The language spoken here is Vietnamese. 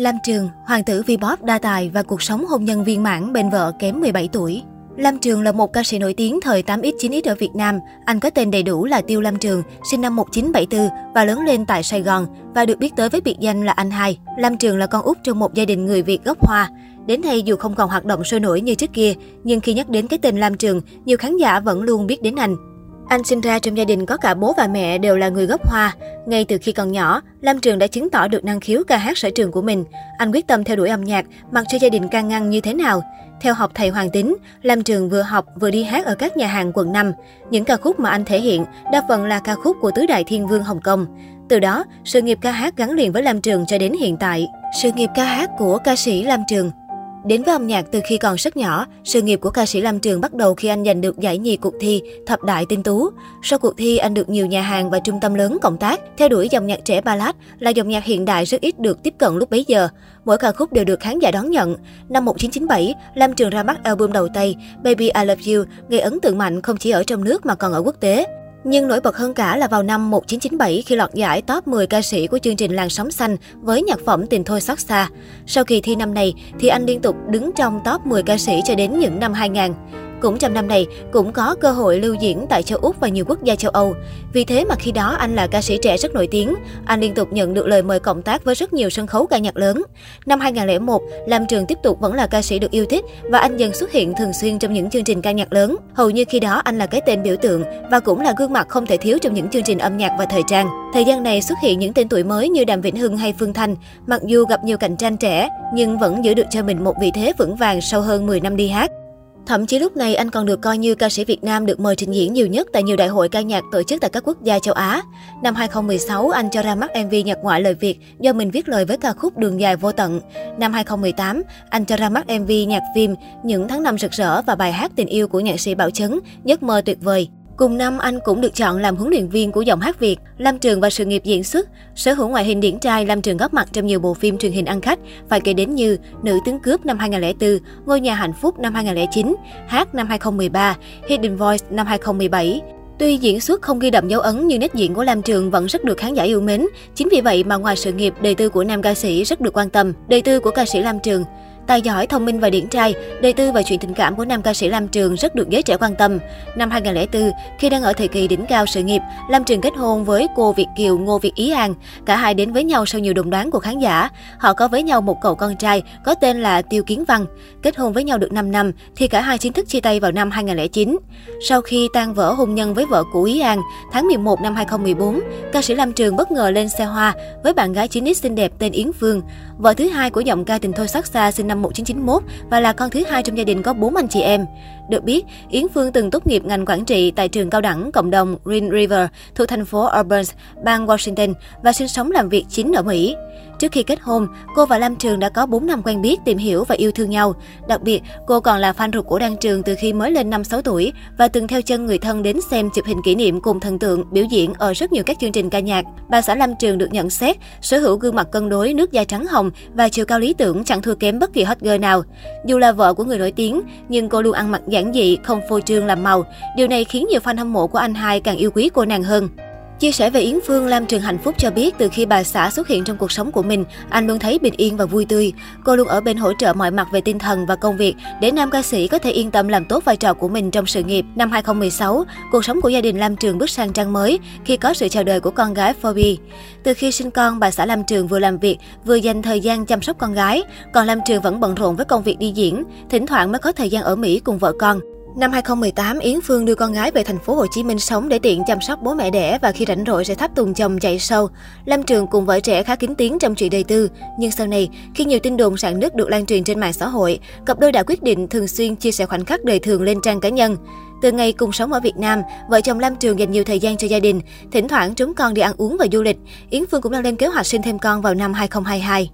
Lam Trường, hoàng tử V-pop đa tài và cuộc sống hôn nhân viên mãn bên vợ kém 17 tuổi. Lam Trường là một ca sĩ nổi tiếng thời 8X 9X ở Việt Nam. Anh có tên đầy đủ là Tiêu Lam Trường, sinh năm 1974 và lớn lên tại Sài Gòn và được biết tới với biệt danh là anh hai. Lam Trường là con út trong một gia đình người Việt gốc Hoa. Đến nay dù không còn hoạt động sôi nổi như trước kia, nhưng khi nhắc đến cái tên Lam Trường, nhiều khán giả vẫn luôn biết đến anh. Anh sinh ra trong gia đình có cả bố và mẹ đều là người gốc Hoa. Ngay từ khi còn nhỏ, Lam Trường đã chứng tỏ được năng khiếu ca hát sở trường của mình. Anh quyết tâm theo đuổi âm nhạc, mặc cho gia đình can ngăn như thế nào. Theo học thầy Hoàng Tính, Lam Trường vừa học vừa đi hát ở các nhà hàng quận 5. Những ca khúc mà anh thể hiện đa phần là ca khúc của tứ đại thiên vương Hồng Kông. Từ đó, sự nghiệp ca hát gắn liền với Lam Trường cho đến hiện tại. Sự nghiệp ca hát của ca sĩ Lam Trường Đến với âm nhạc từ khi còn rất nhỏ, sự nghiệp của ca sĩ Lam Trường bắt đầu khi anh giành được giải nhì cuộc thi Thập Đại Tinh Tú. Sau cuộc thi, anh được nhiều nhà hàng và trung tâm lớn cộng tác, theo đuổi dòng nhạc trẻ ballad là dòng nhạc hiện đại rất ít được tiếp cận lúc bấy giờ. Mỗi ca khúc đều được khán giả đón nhận. Năm 1997, Lam Trường ra mắt album đầu tay Baby I Love You, gây ấn tượng mạnh không chỉ ở trong nước mà còn ở quốc tế. Nhưng nổi bật hơn cả là vào năm 1997 khi lọt giải top 10 ca sĩ của chương trình Làn sóng xanh với nhạc phẩm Tình thôi xót xa. Sau kỳ thi năm này thì anh liên tục đứng trong top 10 ca sĩ cho đến những năm 2000. Cũng trong năm này, cũng có cơ hội lưu diễn tại châu Úc và nhiều quốc gia châu Âu. Vì thế mà khi đó anh là ca sĩ trẻ rất nổi tiếng, anh liên tục nhận được lời mời cộng tác với rất nhiều sân khấu ca nhạc lớn. Năm 2001, Lam Trường tiếp tục vẫn là ca sĩ được yêu thích và anh dần xuất hiện thường xuyên trong những chương trình ca nhạc lớn. Hầu như khi đó anh là cái tên biểu tượng và cũng là gương mặt không thể thiếu trong những chương trình âm nhạc và thời trang. Thời gian này xuất hiện những tên tuổi mới như Đàm Vĩnh Hưng hay Phương Thanh, mặc dù gặp nhiều cạnh tranh trẻ nhưng vẫn giữ được cho mình một vị thế vững vàng sau hơn 10 năm đi hát. Thậm chí lúc này anh còn được coi như ca sĩ Việt Nam được mời trình diễn nhiều nhất tại nhiều đại hội ca nhạc tổ chức tại các quốc gia châu Á. Năm 2016, anh cho ra mắt MV nhạc ngoại lời Việt do mình viết lời với ca khúc Đường dài vô tận. Năm 2018, anh cho ra mắt MV nhạc phim Những tháng năm rực rỡ và bài hát tình yêu của nhạc sĩ Bảo Chấn, Giấc mơ tuyệt vời. Cùng năm, anh cũng được chọn làm huấn luyện viên của giọng hát Việt. Lam Trường và sự nghiệp diễn xuất, sở hữu ngoại hình điển trai, Lam Trường góp mặt trong nhiều bộ phim truyền hình ăn khách, phải kể đến như Nữ tướng cướp năm 2004, Ngôi nhà hạnh phúc năm 2009, Hát năm 2013, Hidden Voice năm 2017. Tuy diễn xuất không ghi đậm dấu ấn nhưng nét diễn của Lam Trường vẫn rất được khán giả yêu mến. Chính vì vậy mà ngoài sự nghiệp, đời tư của nam ca sĩ rất được quan tâm. Đời tư của ca sĩ Lam Trường Tài giỏi, thông minh và điển trai, đời tư và chuyện tình cảm của nam ca sĩ Lam Trường rất được giới trẻ quan tâm. Năm 2004, khi đang ở thời kỳ đỉnh cao sự nghiệp, Lam Trường kết hôn với cô Việt Kiều Ngô Việt Ý An. Cả hai đến với nhau sau nhiều đồn đoán của khán giả. Họ có với nhau một cậu con trai có tên là Tiêu Kiến Văn. Kết hôn với nhau được 5 năm thì cả hai chính thức chia tay vào năm 2009. Sau khi tan vỡ hôn nhân với vợ cũ Ý An, tháng 11 năm 2014, ca sĩ Lam Trường bất ngờ lên xe hoa với bạn gái 9X xinh đẹp tên Yến Phương. Vợ thứ hai của giọng ca tình thôi sắc xa sinh năm 1991 và là con thứ hai trong gia đình có bốn anh chị em. Được biết, Yến Phương từng tốt nghiệp ngành quản trị tại trường cao đẳng cộng đồng Green River thuộc thành phố Auburn, bang Washington và sinh sống làm việc chính ở Mỹ. Trước khi kết hôn, cô và Lam Trường đã có 4 năm quen biết, tìm hiểu và yêu thương nhau. Đặc biệt, cô còn là fan ruột của Đăng Trường từ khi mới lên 5-6 tuổi và từng theo chân người thân đến xem chụp hình kỷ niệm cùng thần tượng biểu diễn ở rất nhiều các chương trình ca nhạc. Bà xã Lam Trường được nhận xét sở hữu gương mặt cân đối, nước da trắng hồng và chiều cao lý tưởng chẳng thua kém bất kỳ hot girl nào. Dù là vợ của người nổi tiếng, nhưng cô luôn ăn mặc giản dị, không phô trương làm màu. Điều này khiến nhiều fan hâm mộ của anh hai càng yêu quý cô nàng hơn. Chia sẻ về Yến Phương, Lam Trường Hạnh Phúc cho biết từ khi bà xã xuất hiện trong cuộc sống của mình, anh luôn thấy bình yên và vui tươi. Cô luôn ở bên hỗ trợ mọi mặt về tinh thần và công việc để nam ca sĩ có thể yên tâm làm tốt vai trò của mình trong sự nghiệp. Năm 2016, cuộc sống của gia đình Lam Trường bước sang trang mới khi có sự chào đời của con gái Phoebe. Từ khi sinh con, bà xã Lam Trường vừa làm việc, vừa dành thời gian chăm sóc con gái, còn Lam Trường vẫn bận rộn với công việc đi diễn, thỉnh thoảng mới có thời gian ở Mỹ cùng vợ con. Năm 2018, Yến Phương đưa con gái về thành phố Hồ Chí Minh sống để tiện chăm sóc bố mẹ đẻ và khi rảnh rỗi sẽ thắp tùng chồng chạy sâu. Lâm Trường cùng vợ trẻ khá kín tiếng trong chuyện đời tư, nhưng sau này, khi nhiều tin đồn sạn nước được lan truyền trên mạng xã hội, cặp đôi đã quyết định thường xuyên chia sẻ khoảnh khắc đời thường lên trang cá nhân. Từ ngày cùng sống ở Việt Nam, vợ chồng Lam Trường dành nhiều thời gian cho gia đình, thỉnh thoảng chúng con đi ăn uống và du lịch. Yến Phương cũng đang lên kế hoạch sinh thêm con vào năm 2022.